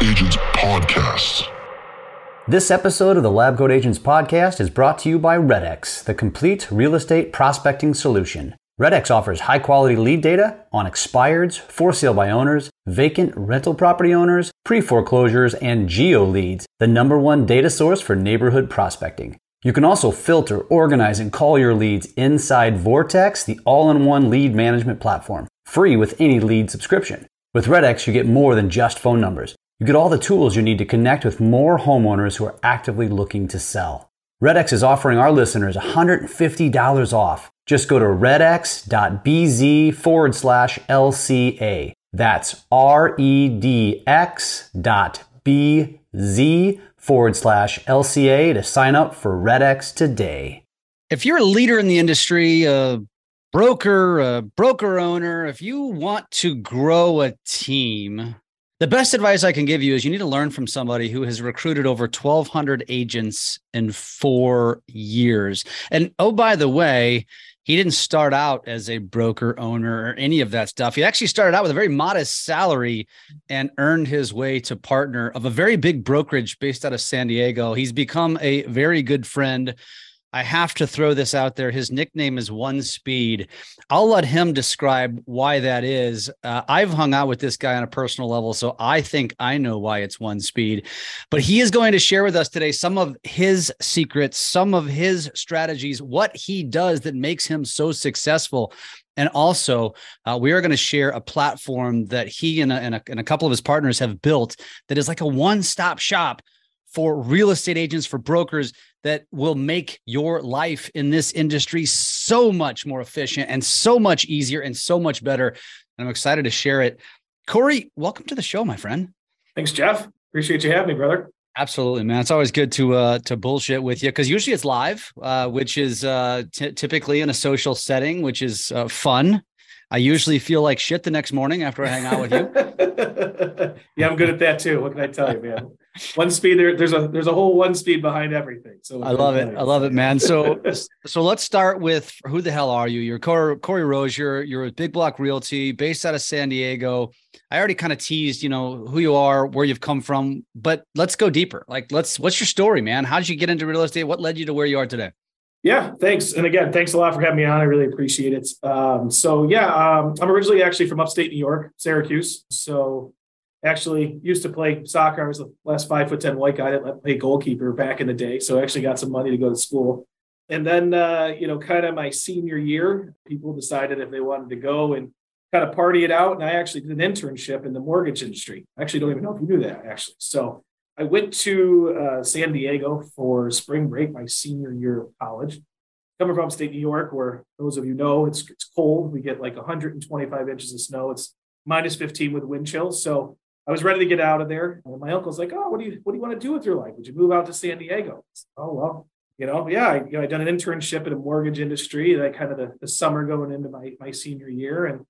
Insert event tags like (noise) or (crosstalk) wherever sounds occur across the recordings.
Agents Podcast. This episode of the Lab Coat Agents Podcast is brought to you by RedX, the complete real estate prospecting solution. RedX offers high quality lead data on expireds, for sale by owners, vacant rental property owners, pre foreclosures, and geo leads, the number one data source for neighborhood prospecting. You can also filter, organize, and call your leads inside Vortex, the all in one lead management platform, free with any lead subscription. With RedX, you get more than just phone numbers. You get all the tools you need to connect with more homeowners who are actively looking to sell. RedX is offering our listeners $150 off. Just go to redx.bz forward slash LCA. That's R E D X dot B Z forward slash LCA to sign up for RedX today. If you're a leader in the industry, a broker, a broker owner, if you want to grow a team, the best advice I can give you is you need to learn from somebody who has recruited over 1,200 agents in four years. And oh, by the way, he didn't start out as a broker owner or any of that stuff. He actually started out with a very modest salary and earned his way to partner of a very big brokerage based out of San Diego. He's become a very good friend. I have to throw this out there. His nickname is One Speed. I'll let him describe why that is. Uh, I've hung out with this guy on a personal level, so I think I know why it's One Speed. But he is going to share with us today some of his secrets, some of his strategies, what he does that makes him so successful. And also, uh, we are going to share a platform that he and a, and, a, and a couple of his partners have built that is like a one stop shop for real estate agents, for brokers that will make your life in this industry so much more efficient and so much easier and so much better. And I'm excited to share it. Corey, welcome to the show, my friend. Thanks, Jeff. Appreciate you having me, brother. Absolutely, man. It's always good to uh, to bullshit with you because usually it's live, uh, which is uh, t- typically in a social setting, which is uh, fun. I usually feel like shit the next morning after I hang out with you. (laughs) yeah, I'm good at that too. What can I tell you, man? One speed there, there's a there's a whole one speed behind everything. So I love it. I love it, man. So (laughs) so let's start with who the hell are you? You're Corey, Corey Rose. You're you're a big block realty based out of San Diego. I already kind of teased, you know, who you are, where you've come from, but let's go deeper. Like, let's what's your story, man? How did you get into real estate? What led you to where you are today? Yeah, thanks. And again, thanks a lot for having me on. I really appreciate it. Um, so yeah, um, I'm originally actually from upstate New York, Syracuse. So actually used to play soccer. I was the last five foot ten white guy that played goalkeeper back in the day. So I actually got some money to go to school. And then uh, you know, kind of my senior year, people decided if they wanted to go and kind of party it out. And I actually did an internship in the mortgage industry. I actually don't even know if you knew that actually. So I went to uh, San Diego for spring break, my senior year of college. Coming from upstate New York, where those of you know it's it's cold. We get like 125 inches of snow. It's minus 15 with wind chills. So I was ready to get out of there. And my uncle's like, "Oh, what do you what do you want to do with your life? Would you move out to San Diego?" Said, oh well, you know, yeah. I, you know, I done an internship in a mortgage industry. That kind of the, the summer going into my my senior year, and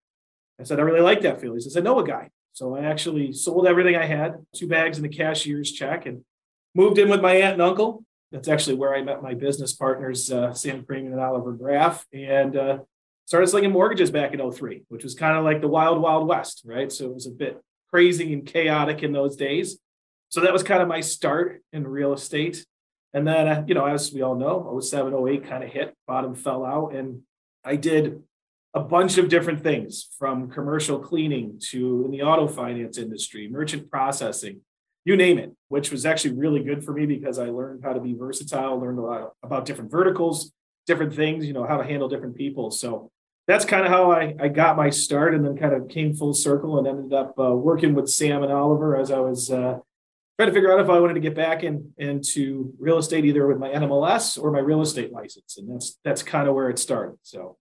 I said I really like that field. He says I know a guy, so I actually sold everything I had, two bags and a cashier's check, and moved in with my aunt and uncle. That's actually where I met my business partners, uh, Sam Freeman and Oliver Graff, and uh, started slinging mortgages back in 03, which was kind of like the wild, wild west, right? So it was a bit crazy and chaotic in those days. So that was kind of my start in real estate. And then, uh, you know, as we all know, 07, 08 kind of hit, bottom fell out. And I did a bunch of different things from commercial cleaning to in the auto finance industry, merchant processing, you name it, which was actually really good for me because I learned how to be versatile, learned a lot about different verticals, different things, you know, how to handle different people. So that's kind of how I, I got my start and then kind of came full circle and ended up uh, working with Sam and Oliver as I was uh, trying to figure out if I wanted to get back in into real estate either with my NMLS or my real estate license. And that's that's kind of where it started. So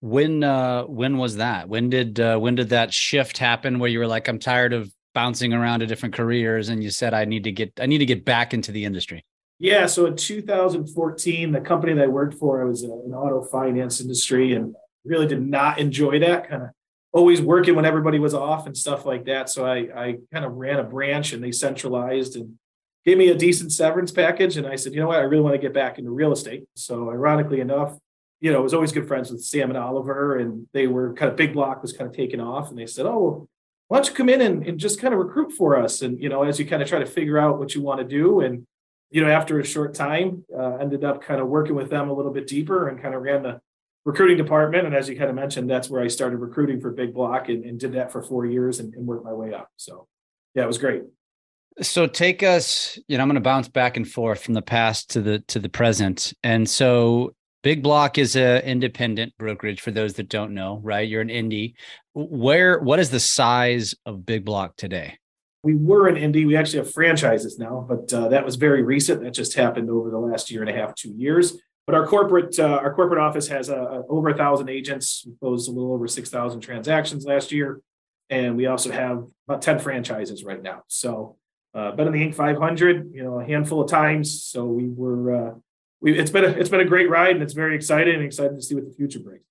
when uh when was that? When did uh when did that shift happen where you were like, I'm tired of bouncing around to different careers and you said I need to get I need to get back into the industry? Yeah, so in 2014, the company that I worked for, I was in an auto finance industry and really did not enjoy that kind of always working when everybody was off and stuff like that. So I, I kind of ran a branch and they centralized and gave me a decent severance package. And I said, you know what, I really want to get back into real estate. So ironically enough, you know, I was always good friends with Sam and Oliver and they were kind of big block was kind of taken off. And they said, oh, why don't you come in and, and just kind of recruit for us? And, you know, as you kind of try to figure out what you want to do. And, you know, after a short time, uh, ended up kind of working with them a little bit deeper and kind of ran the recruiting department. And as you kind of mentioned, that's where I started recruiting for Big Block and, and did that for four years and, and worked my way up. So, yeah, it was great. So take us, you know, I'm going to bounce back and forth from the past to the to the present. And so Big Block is a independent brokerage for those that don't know, right? You're an indie. Where what is the size of Big Block today? We were an indie. We actually have franchises now, but uh, that was very recent. That just happened over the last year and a half, two years. But our corporate uh, our corporate office has uh, over a thousand agents. We closed a little over six thousand transactions last year, and we also have about ten franchises right now. So uh, been in the Inc. 500, you know, a handful of times. So we were, uh, we it's been a it's been a great ride, and it's very exciting and excited to see what the future brings.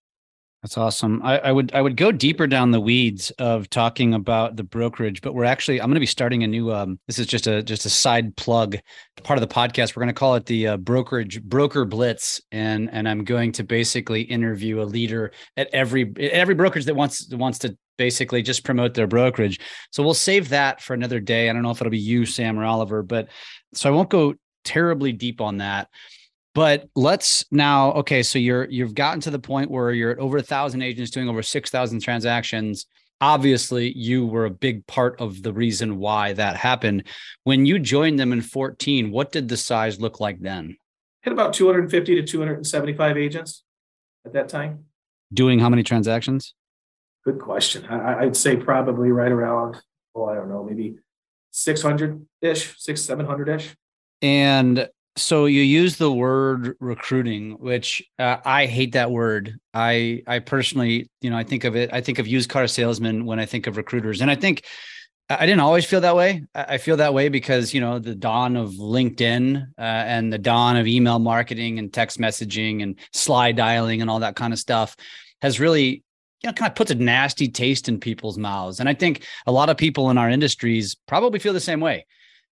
That's awesome. I, I, would I would go deeper down the weeds of talking about the brokerage, but we're actually I'm going to be starting a new. Um, this is just a just a side plug, part of the podcast. We're going to call it the uh, brokerage broker blitz, and and I'm going to basically interview a leader at every every brokerage that wants wants to basically just promote their brokerage. So we'll save that for another day. I don't know if it'll be you, Sam, or Oliver, but so I won't go terribly deep on that. But let's now, okay, so you're you've gotten to the point where you're at over a thousand agents doing over six thousand transactions. Obviously, you were a big part of the reason why that happened. When you joined them in 14, what did the size look like then? Hit about 250 to 275 agents at that time. Doing how many transactions? Good question. I, would say probably right around, oh, I don't know, maybe 600 ish, six, 700 ish. And so you use the word recruiting, which uh, I hate that word. I I personally, you know, I think of it. I think of used car salesmen when I think of recruiters, and I think I didn't always feel that way. I feel that way because you know the dawn of LinkedIn uh, and the dawn of email marketing and text messaging and slide dialing and all that kind of stuff has really you know kind of puts a nasty taste in people's mouths. And I think a lot of people in our industries probably feel the same way.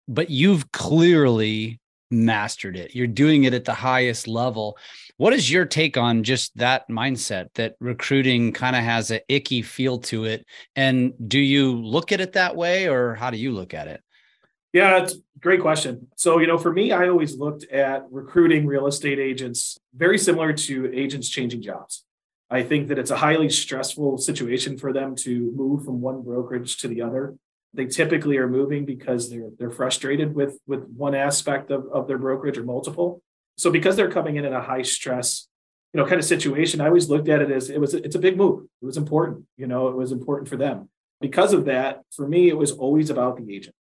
But you've clearly mastered it. You're doing it at the highest level. What is your take on just that mindset that recruiting kind of has an icky feel to it? And do you look at it that way or how do you look at it? Yeah, it's great question. So, you know, for me, I always looked at recruiting real estate agents very similar to agents changing jobs. I think that it's a highly stressful situation for them to move from one brokerage to the other they typically are moving because they're they're frustrated with with one aspect of, of their brokerage or multiple. So because they're coming in in a high stress you know kind of situation i always looked at it as it was it's a big move. It was important you know it was important for them. Because of that for me it was always about the agent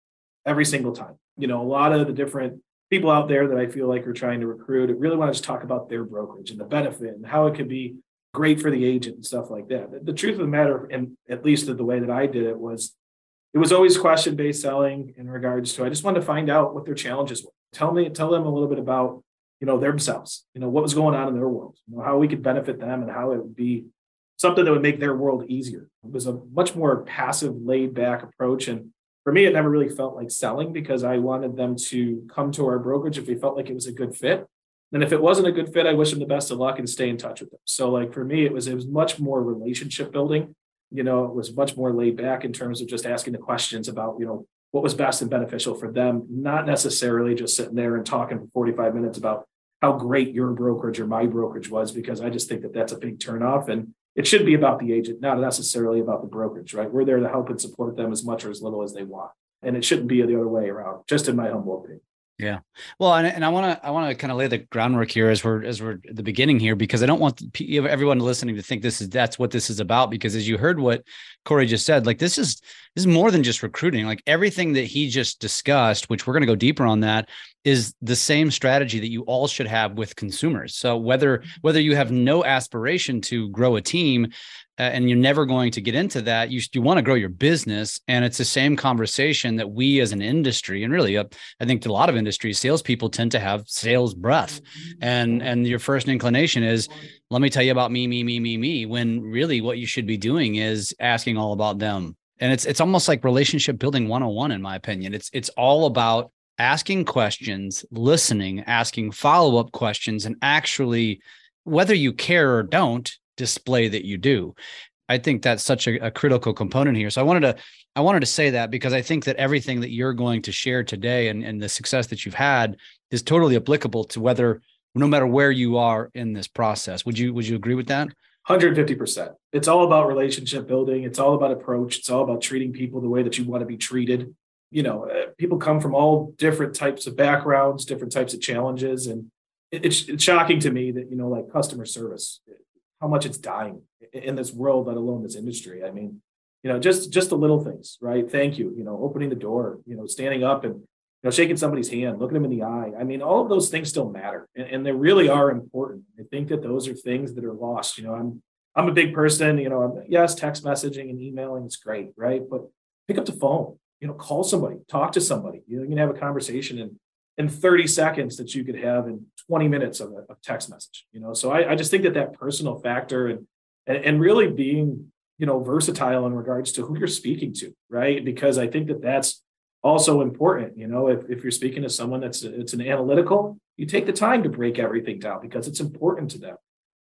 every single time. You know a lot of the different people out there that i feel like are trying to recruit really want to just talk about their brokerage and the benefit and how it could be great for the agent and stuff like that. The, the truth of the matter and at least the way that i did it was it was always question based selling in regards to I just wanted to find out what their challenges were. Tell me, tell them a little bit about you know themselves, you know what was going on in their world, you know, how we could benefit them, and how it would be something that would make their world easier. It was a much more passive, laid back approach, and for me, it never really felt like selling because I wanted them to come to our brokerage if we felt like it was a good fit. And if it wasn't a good fit, I wish them the best of luck and stay in touch with them. So, like for me, it was it was much more relationship building you know, it was much more laid back in terms of just asking the questions about, you know, what was best and beneficial for them, not necessarily just sitting there and talking for 45 minutes about how great your brokerage or my brokerage was, because I just think that that's a big turnoff. And it should be about the agent, not necessarily about the brokerage, right? We're there to help and support them as much or as little as they want. And it shouldn't be the other way around, just in my humble opinion. Yeah. Well, and, and I want to I want to kind of lay the groundwork here as we're as we're at the beginning here because I don't want everyone listening to think this is that's what this is about because as you heard what Corey just said, like this is this is more than just recruiting. Like everything that he just discussed, which we're going to go deeper on that, is the same strategy that you all should have with consumers. So whether whether you have no aspiration to grow a team, and you're never going to get into that. You, you want to grow your business. And it's the same conversation that we as an industry, and really, uh, I think a lot of industries, salespeople tend to have sales breath. And, and your first inclination is, let me tell you about me, me, me, me, me, when really what you should be doing is asking all about them. And it's, it's almost like relationship building 101, in my opinion. It's, it's all about asking questions, listening, asking follow up questions, and actually, whether you care or don't, display that you do. I think that's such a, a, critical component here. So I wanted to I wanted to say that because I think that everything that you're going to share today and, and the success that you've had is totally applicable to whether no matter where you are in this process. Would you would you agree with that? 150%. It's all about relationship building. It's all about approach. It's all about treating people the way that you want to be treated. You know, uh, people come from all different types of backgrounds, different types of challenges. And it's, it's shocking to me that, you know, like customer service, how much it's dying in this world, let alone this industry. I mean, you know, just just the little things, right? Thank you, you know, opening the door, you know, standing up and you know, shaking somebody's hand, looking them in the eye. I mean, all of those things still matter, and, and, they really are important. I think that those are things that are lost. You know, I'm I'm a big person. You know, I'm, yes, text messaging and emailing is great, right? But pick up the phone. You know, call somebody, talk to somebody. You know, you can have a conversation in in 30 seconds that you could have in 20 minutes of a, text message. You know, so I, I just think that that personal factor and, and and really being you know versatile in regards to who you're speaking to, right? Because I think that that's also important. You know, if, if you're speaking to someone that's it's an analytical, you take the time to break everything down because it's important to them.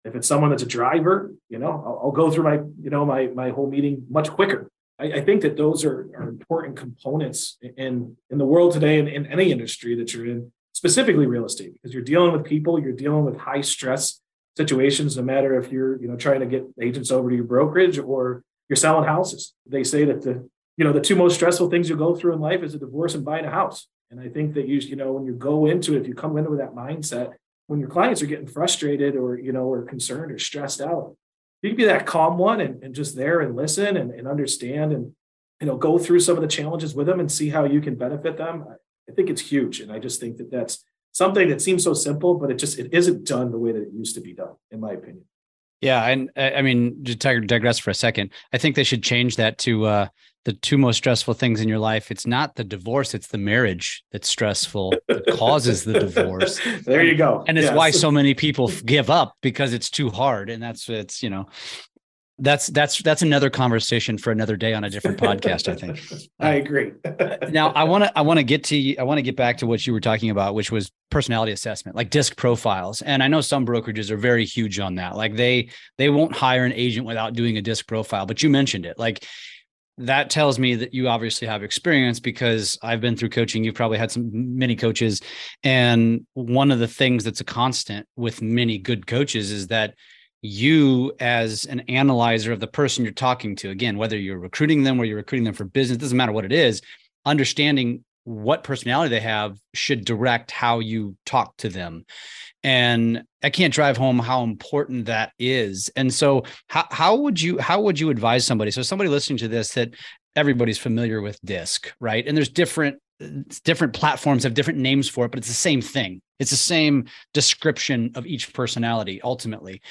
If it's someone that's a driver, you know, I'll, I'll go through my you know my my whole meeting much quicker. I, I think that those are, are important components in in the world today and in, in any industry that you're in, specifically real estate, because you're dealing with people, you're dealing with high stress situations. No matter if you're you know trying to get agents over to your brokerage or you're selling houses. They say that the you know the two most stressful things you go through in life is a divorce and buying a house and i think that you you know when you go into it if you come into with that mindset when your clients are getting frustrated or you know or concerned or stressed out you can be that calm one and, and just there and listen and, and understand and you know go through some of the challenges with them and see how you can benefit them. I think it's huge and i just think that that's something that seems so simple but it just it isn't done the way that it used to be done in my opinion yeah and i mean to digress for a second i think they should change that to uh the two most stressful things in your life. It's not the divorce it's the marriage that's stressful that causes the divorce. (laughs) There you go. And it's yes. why so many people (laughs) give up because it's too hard and that's it's you know that's that's that's another conversation for another day on a different podcast i think. (laughs) I agree. (laughs) Now i want to i want to get to i want to get back to what you were talking about which was personality assessment like disc profiles. And i know some brokerages are very huge on that. Like they they won't hire an agent without doing a disc profile but you mentioned it. Like that tells me that you obviously have experience because I've been through coaching. You've probably had some many coaches. And one of the things that's a constant with many good coaches is that you, as an analyzer of the person you're talking to, again, whether you're recruiting them or you're recruiting them for business, doesn't matter what it is, understanding what personality they have should direct how you talk to them. And i can't drive home how important that is. And so how, how would you how would you advise somebody? So somebody listening to this that everybody's familiar with disc right? And there's different different platforms have different names for it but it's the same thing. It's the same description of each personality ultimately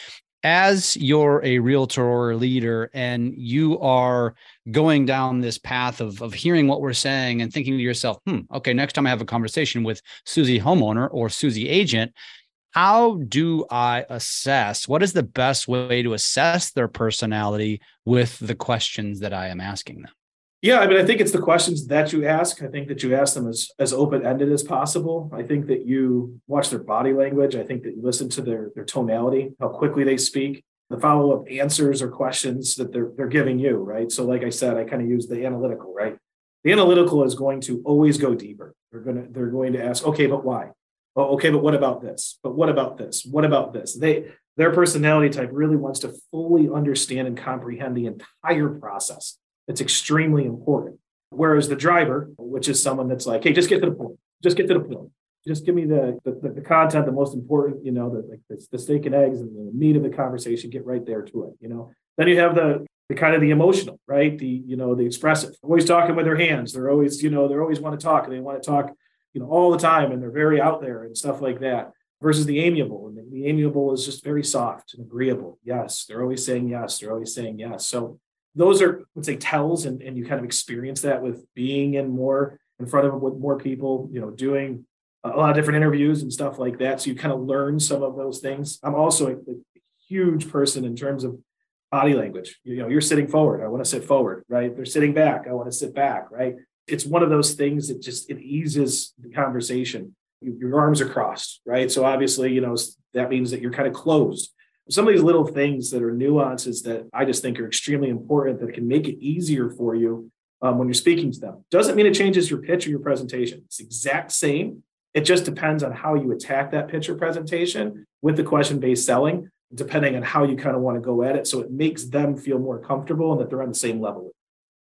as you're a realtor or a leader and you are going down this path of, of hearing what we're saying and thinking to yourself, hmm, okay, next time I have a conversation with Susie homeowner or Susie agent, how do I assess what is the best way to assess their personality with the questions that I am asking them? Yeah, I mean, I think it's the questions that you ask. I think that you ask them as, as open ended as possible. I think that you watch their body language. I think that you listen to their, their tonality, how quickly they speak, the follow up answers or questions that they're, they're giving you, right? So, like I said, I kind of use the analytical, right? The analytical is going to always go deeper. They're to they're going to ask, okay, but why? Oh, okay, but what about this? But what about this? What about this? They their personality type really wants to fully understand and comprehend the entire process. It's extremely important. Whereas the driver, which is someone that's like, hey, just get to the point. Just get to the point. Just give me the the, the content, the most important, you know, the like the, the steak and eggs and the meat of the conversation. Get right there to it. You know. Then you have the the kind of the emotional, right? The you know the expressive. Always talking with their hands. They're always you know they're always want to talk and they want to talk you know all the time and they're very out there and stuff like that versus the amiable and the, the amiable is just very soft and agreeable yes they're always saying yes they're always saying yes so those are let's say tells and, and you kind of experience that with being in more in front of with more people you know doing a lot of different interviews and stuff like that. So you kind of learn some of those things. I'm also a, a huge person in terms of body language. You know you're sitting forward. I want to sit forward right? They're sitting back. I want to sit back right? It's one of those things that just it eases the conversation. Your arms are crossed, right? So obviously, you know that means that you're kind of closed. Some of these little things that are nuances that I just think are extremely important that can make it easier for you um, when you're speaking to them. Doesn't mean it changes your pitch or your presentation. It's exact same. It just depends on how you attack that pitch or presentation with the question based selling, depending on how you kind of want to go at it. So it makes them feel more comfortable and that they're on the same level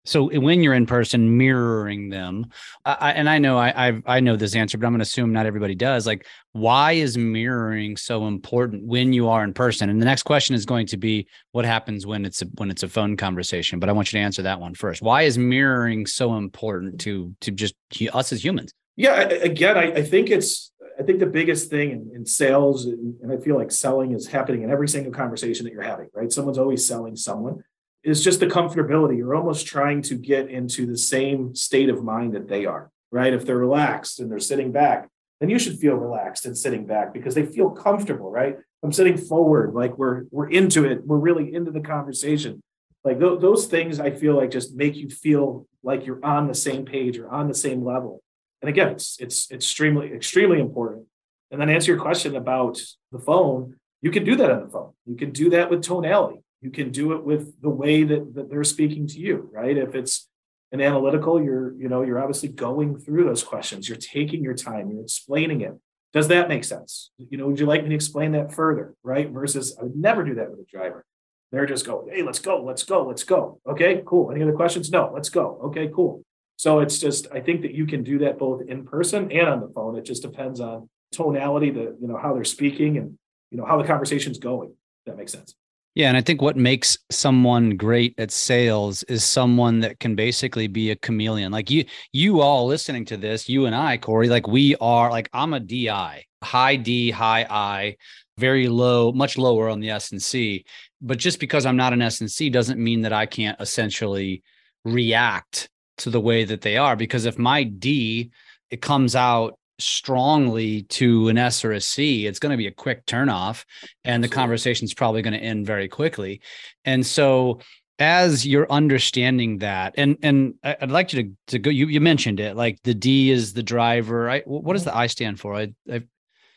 so when you're in person mirroring them I, and i know I, I i know this answer but i'm going to assume not everybody does like why is mirroring so important when you are in person? And the next question is going to be what happens when it's a, when it's a phone conversation? But i want you to answer that one first. Why is mirroring so important to to just us as humans? Yeah again i, I think it's I think the biggest thing in, in sales, and I feel like selling is happening in every single conversation that you're having, right? Someone's always selling someone is just the comfortability. You're almost trying to get into the same state of mind that they are, right? If they're relaxed and they're sitting back, then you should feel relaxed and sitting back because they feel comfortable, right? I'm sitting forward, like we're we're into it. We're really into the conversation. Like th- those things, I feel like just make you feel like you're on the same page or on the same level. And again, it's it's extremely extremely important. And then answer your question about the phone. You can do that on the phone. You can do that with tonality you can do it with the way that, that they're speaking to you right? If it's an analytical you're you know you're obviously going through those questions. You're taking your time. You're explaining it. Does that make sense? You know would you like me to explain that further right? Versus i would never do that with a driver. They're just going hey let's go let's go let's go. Okay cool. Any other questions? No let's go. Okay cool. So it's just i think that you can do that both in person and on the phone. It just depends on tonality the you know how they're speaking and you know how the conversation's going that makes sense yeah, and I think what makes someone great at sales is someone that can basically be a chameleon. Like you, you all listening to this, you and I, Corey, like we are like I'm a DI, high D, high I, very low, much lower on the S and C. But just because I'm not an S and C doesn't mean that I can't essentially react to the way that they are. Because if my D it comes out strongly to an S or a C, it's going to be a quick turnoff and the conversation is probably going to end very quickly. And so as you're understanding that, and and I'd like you to, to go, you, you mentioned it, like the D is the driver. I, what does mm-hmm. the I stand for? I, I,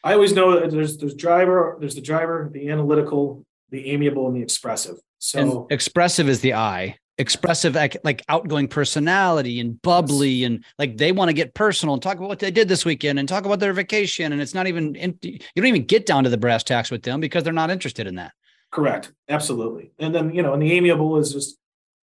I always know that there's, there's driver, there's the driver, the analytical, the amiable and the expressive. So expressive is the I expressive like, outgoing personality and bubbly and like they want to get personal and talk about what they did this weekend and talk about their vacation. And it's not even you don't even get down to the brass tacks with them because they're not interested in that. Correct. Absolutely. And then you know and the amiable is just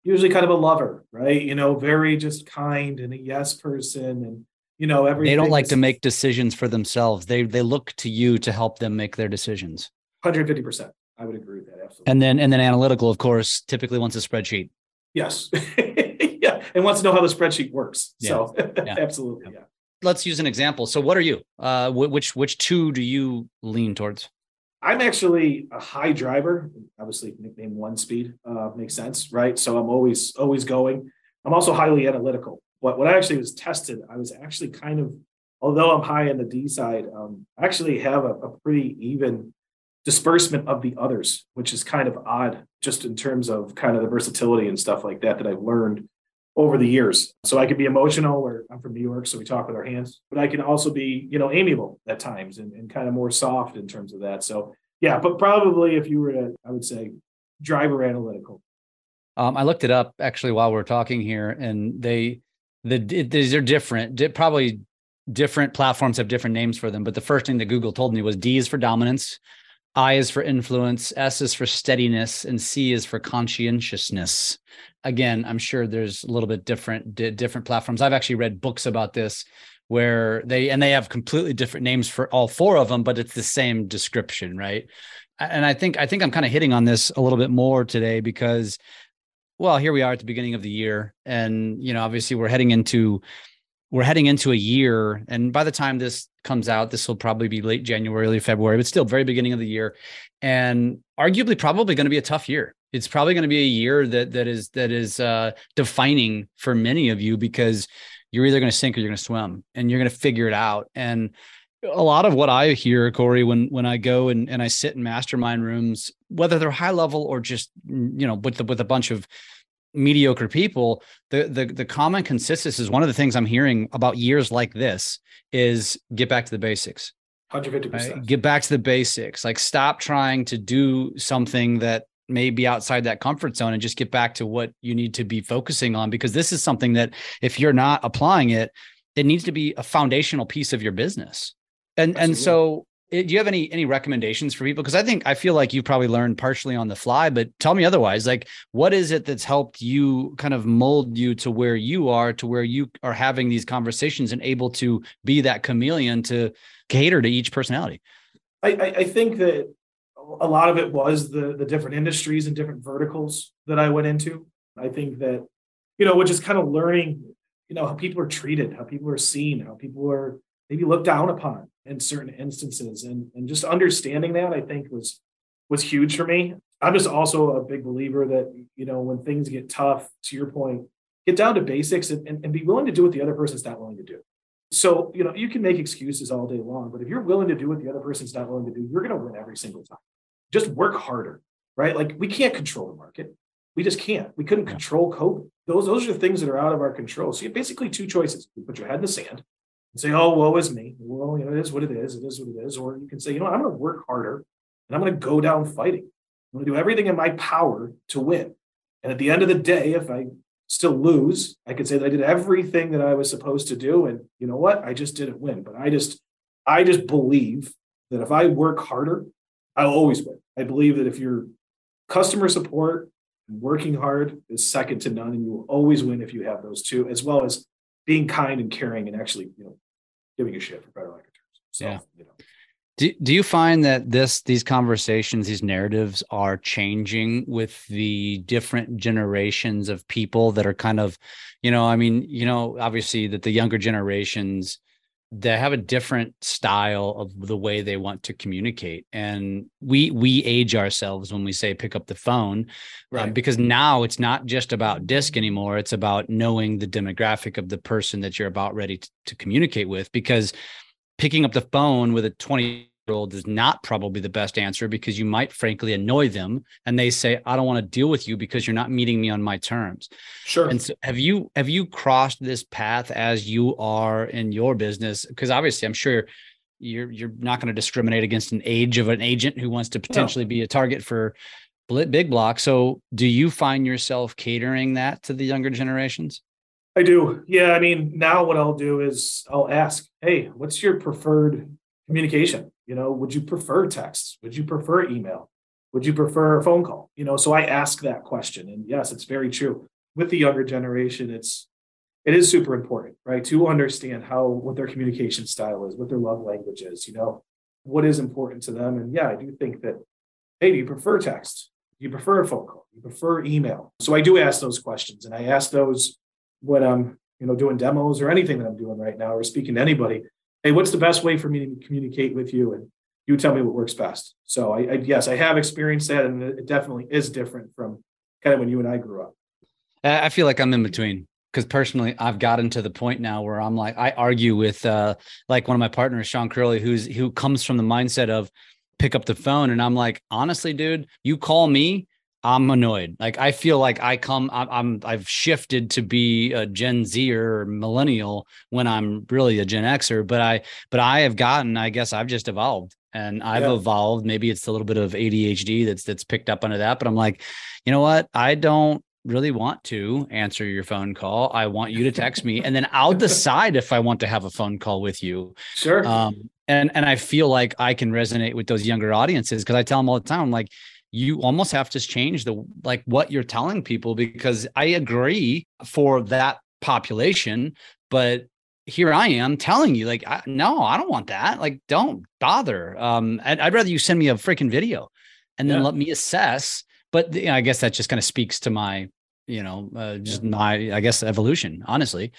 usually kind of a lover right? You know very just kind and a yes person and you know everything they don't like is, to make decisions for themselves. They they look to you to help them make their decisions. 150% i would agree with that. Absolutely. And then and then analytical of course typically wants a spreadsheet Yes. (laughs) yeah. And wants to know how the spreadsheet works. Yeah. So yeah. (laughs) absolutely. Yeah. Let's use an example. So what are you? Uh, which, which two do you lean towards? I'm actually a high driver, obviously nickname one speed uh, makes sense, right? So I'm always, always going. I'm also highly analytical. What, what I actually was tested, I was actually kind of, although I'm high in the D side, um, I actually have a, a pretty even disbursement of the others, which is kind of odd just in terms of kind of the versatility and stuff like that that I've learned over the years. So I can be emotional, or I'm from New York, so we talk with our hands, but I can also be, you know, amiable at times and, and kind of more soft in terms of that. So yeah, but probably if you were to, I would say driver analytical. Um, I looked it up actually while we are talking here, and they the these are different. Probably different platforms have different names for them, but the first thing that Google told me was D is for dominance, I is for influence, S is for steadiness, and C is for conscientiousness. Again, I'm sure there's a little bit different different platforms. I've actually read books about this where they and they have completely different names for all four of them, but it's the same description, right? And I think I think I'm kind of hitting on this a little bit more today because well, here we are at the beginning of the year and you know, obviously we're heading into we're heading into a year and by the time this comes out this will probably be late january early february but still very beginning of the year. And arguably probably going to be a tough year. It's probably going to be a year that that is that is uh, defining for many of you because you're either going to sink or you're going to swim and you're going to figure it out. And a lot of what I hear, Corey, when when I go and, and I sit in mastermind rooms, whether they're high level or just you know with the, with a bunch of mediocre people the, the the common consensus is one of the things i'm hearing about years like this is get back to the basics 150%. Right? Get back to the basics. Like stop trying to do something that may be outside that comfort zone and just get back to what you need to be focusing on because this is something that if you're not applying it, it needs to be a foundational piece of your business. And Absolutely. and so Eh, do you have any any recommendations for people? Because i think i feel like you probably learned partially on the fly but tell me otherwise like what is it that's helped you kind of mold you to where you are to where you are having these conversations and able to be that chameleon to cater to each personality? I i, I think that a lot of it was the the different industries and different verticals that i went into. I think that you know which is kind of learning you know how people are treated how people are seen how people are maybe looked down upon in certain instances. And and just understanding that i think was was huge for me. I'm just also a big believer that you know when things get tough to your point get down to basics and, and, and be willing to do what the other person's not willing to do. So you know you can make excuses all day long but if you're willing to do what the other person's not willing to do you're going to win every single time. Just work harder right? Like we can't control the market. We just can't. We couldn't control covid those those are the things that are out of our control. So you have basically two choices. You put your head in the sand and say, oh, woe is me. Well, you know, it is what it is. It is what it is. Or you can say, you know, what? I'm going to work harder and I'm going to go down fighting. I'm going to do everything in my power to win. And at the end of the day, if I still lose, I could say that I did everything that I was supposed to do. And you know what? I just didn't win. But I just, I just believe that if I work harder, I'll always win. I believe that if your customer support and working hard is second to none, and you will always win if you have those two, as well as being kind and caring and actually, you know, giving a shit for better lack of terms. So, yeah. you know. Do, do you find that this these conversations these narratives are changing with the different generations of people that are kind of you know i mean you know obviously that the younger generations they have a different style of the way they want to communicate and we we age ourselves when we say pick up the phone um, right. um, because now it's not just about disc anymore it's about knowing the demographic of the person that you're about ready to, to communicate with because picking up the phone with a 20 old is not probably the best answer because you might frankly annoy them and they say i don't want to deal with you because you're not meeting me on my terms. Sure. And so have you have you crossed this path as you are in your business? Because obviously i'm sure you're you're not going to discriminate against an age of an agent who wants to potentially no. be a target for big block. So do you find yourself catering that to the younger generations? I do. Yeah i mean now what i'll do is i'll ask hey what's your preferred communication you know, would you prefer text? Would you prefer email? Would you prefer a phone call? You know, so I ask that question. And yes, it's very true. With the younger generation, it's it is super important, right? To understand how what their communication style is, what their love language is, you know, what is important to them. And yeah, I do think that, do you prefer text? You prefer a phone call? You prefer email? So I do ask those questions. And I ask those when I'm, you know, doing demos or anything that I'm doing right now or speaking to anybody hey, what's the best way for me to communicate with you? And you tell me what works best. So I, I yes, I have experienced that, and it definitely is different from kind of when you and I grew up. I feel like I'm in between because personally I've gotten to the point now where I'm like I argue with uh like one of my partners Sean Curley who's who comes from the mindset of pick up the phone and I'm like honestly dude you call me I'm annoyed. Like I feel like I come, I'm, i have shifted to be a Gen Z or millennial when I'm really a Gen Xer. But I, but I have gotten, I guess I've just evolved, and I've yeah. evolved. Maybe it's a little bit of ADHD that's that's picked up under that. But I'm like, you know what? I don't really want to answer your phone call. I want you to text me, and then I'll (laughs) decide if I want to have a phone call with you. Sure. Um, and and I feel like I can resonate with those younger audiences because I tell them all the time, I'm like you almost have to change the like what you're telling people because I agree for that population, but here I am telling you, like, I, no, I don't want that. Like, don't bother. Um, I'd, I'd rather you send me a freaking video and then yeah. let me assess. But you know, I guess that just kind of speaks to my, you know, uh, just my, I guess, evolution, honestly.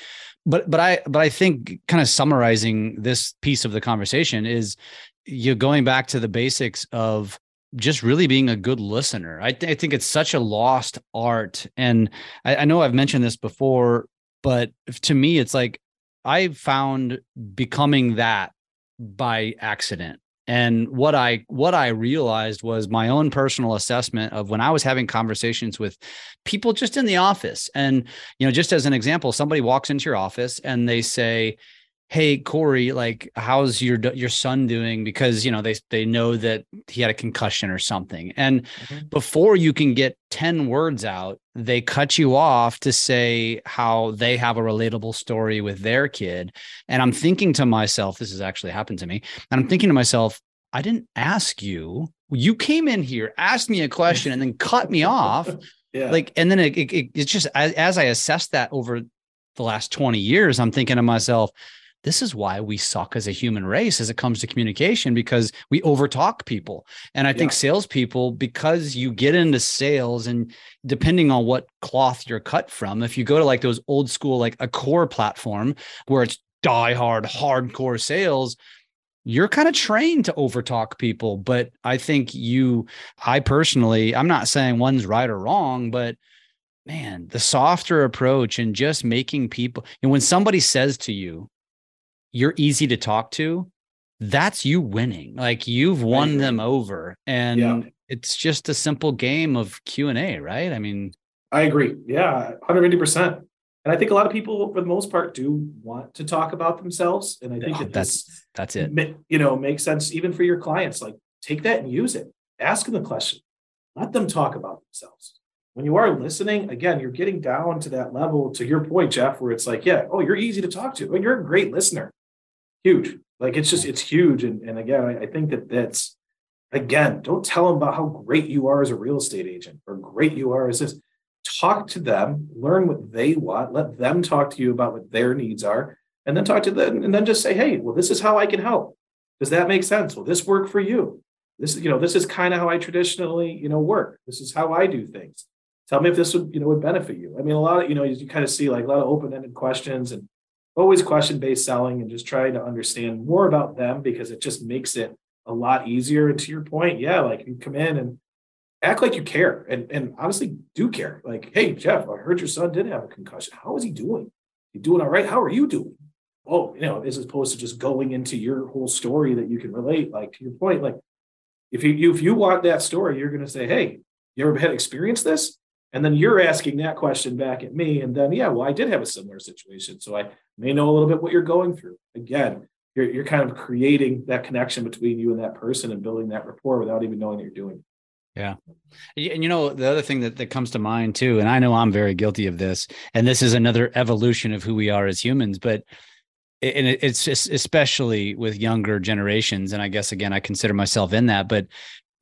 But, but I, but I think kind of summarizing this piece of the conversation is you're going back to the basics of just really being a good listener. I, th- I think it's such a lost art. And I, I know I've mentioned this before, but to me, it's like I found becoming that by accident. And what I what I realized was my own personal assessment of when I was having conversations with people just in the office. And, you know, just as an example, somebody walks into your office and they say, hey corey like how's your your son doing? Because you know they they know that he had a concussion or something. And mm-hmm. before you can get 10 words out they cut you off to say how they have a relatable story with their kid. And i'm thinking to myself this has actually happened to me and i'm thinking to myself i didn't ask you. You came in here asked me a question and then cut me off. (laughs) Yeah. like and then it, it, it's just as, as i assessed that over the last 20 years i'm thinking to myself this is why we suck as a human race as it comes to communication because we overtalk people. And I think salespeople, because you get into sales and depending on what cloth you're cut from, if you go to like those old school, like a core platform where it's die hard, hardcore sales, you're kind of trained to overtalk people. But I think you, I personally, I'm not saying one's right or wrong, but man, the softer approach and just making people, and when somebody says to you, you're easy to talk to, that's you winning. Like you've won them over. And yeah. it's just a simple game of Q&A, right? I mean, I agree. Yeah, 150%. And I think a lot of people, for the most part, do want to talk about themselves. And I think oh, that's that's it. You know, makes sense even for your clients. Like, take that and use it. Ask them the question. Let them talk about themselves. When you are listening, again, you're getting down to that level. To your point, Jeff, where it's like, yeah, oh, you're easy to talk to, and you're a great listener huge. Like it's just it's huge. And and again, I, I think that that's again, don't tell them about how great you are as a real estate agent or great you are as this. Talk to them, learn what they want, let them talk to you about what their needs are, and then talk to them and then just say, hey, well, this is how I can help. Does that make sense? Will this work for you? This is, you know, this is kind of how I traditionally, you know, work. This is how I do things. Tell me if this would, you know, would benefit you. I mean, a lot of, you know, you, you kind of see like a lot of open-ended questions and always question based selling and just trying to understand more about them because it just makes it a lot easier. And to your point, yeah, like you come in and act like you care and, and honestly do care. Like, hey, Jeff, I heard your son did have a concussion. How is he doing? He doing all right? How are you doing? Oh, you know, as opposed to just going into your whole story that you can relate. Like to your point, like if you if you want that story, you're going to say, hey, you ever had experience this? And then you're asking that question back at me. And then, yeah, well, I did have a similar situation. So I may know a little bit what you're going through. Again, you're, you're kind of creating that connection between you and that person and building that rapport without even knowing that you're doing it. Yeah. And you know, the other thing that, that comes to mind too, and I know I'm very guilty of this, and this is another evolution of who we are as humans, but and it's especially with younger generations. And I guess again, I consider myself in that, but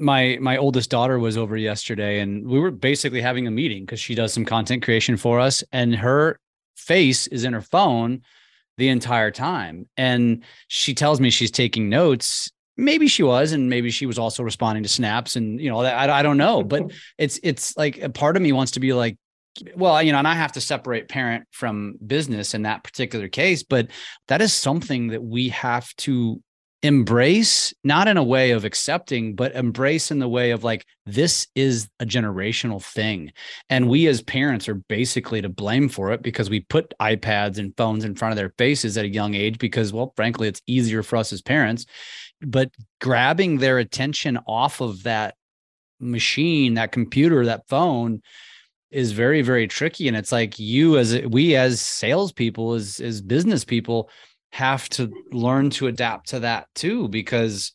my my oldest daughter was over yesterday and we were basically having a meeting because she does some content creation for us and her face is in her phone the entire time. And she tells me she's taking notes. Maybe she was and maybe she was also responding to snaps and you know I, I don't know but (laughs) it's it's like a part of me wants to be like well you know and i have to separate parent from business in that particular case but that is something that we have to embrace not in a way of accepting but embrace in the way of like this is a generational thing. And we as parents are basically to blame for it because we put ipads and phones in front of their faces at a young age because well frankly it's easier for us as parents. But grabbing their attention off of that machine that computer that phone is very very tricky. And it's like you as we as salespeople as as business people have to learn to adapt to that too because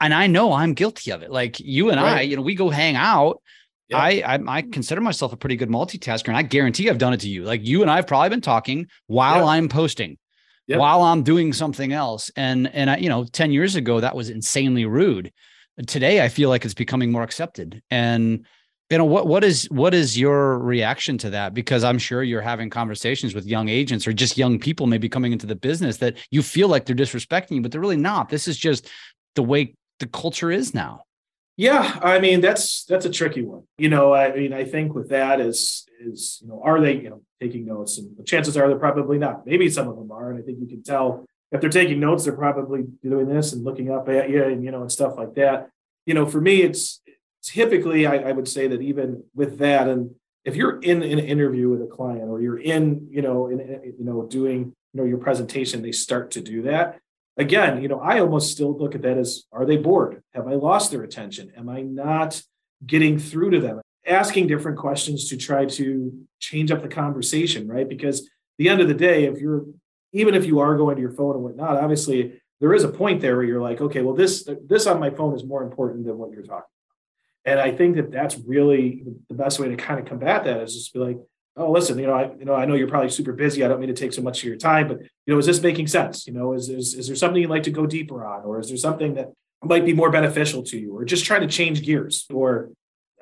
and I know I'm guilty of it. Like you and right. I, you know, we go hang out. Yeah. I, I, I consider myself a pretty good multitasker, and I guarantee I've done it to you. Like you and I have probably been talking while yeah. I'm posting, while I'm doing something else. And and I, you know, ten years ago that was insanely rude. Today I feel like it's becoming more accepted. And you know what what is what is your reaction to that? Because i'm sure you're having conversations with young agents or just young people maybe coming into the business that you feel like they're disrespecting you but they're really not. This is just the way the culture is now. Yeah i mean that's that's a tricky one. You know i mean i think with that is is you know are they you know taking notes? And the chances are they're probably not. Maybe some of them are and i think you can tell if they're taking notes they're probably doing this and looking up at you and you know and stuff like that. You know for me it's typically I, I, would say that even with that and if you're in an interview with a client or you're in you know in you know doing you know your presentation they start to do that. Again you know i almost still look at that as are they bored? Have i lost their attention? Am i not getting through to them? Asking different questions to try to change up the conversation right? Because the end of the day if you're even if you are going to your phone and whatnot, obviously there is a point there where you're like, okay, well, this this on my phone is more important than what you're talking. And I think that that's really the best way to kind of combat that is just be like, oh, listen, you know, I you know I know you're probably super busy. I don't mean to take so much of your time, but you know, is this making sense? You know, is is, is there something you'd like to go deeper on, or is there something that might be more beneficial to you, or just trying to change gears, or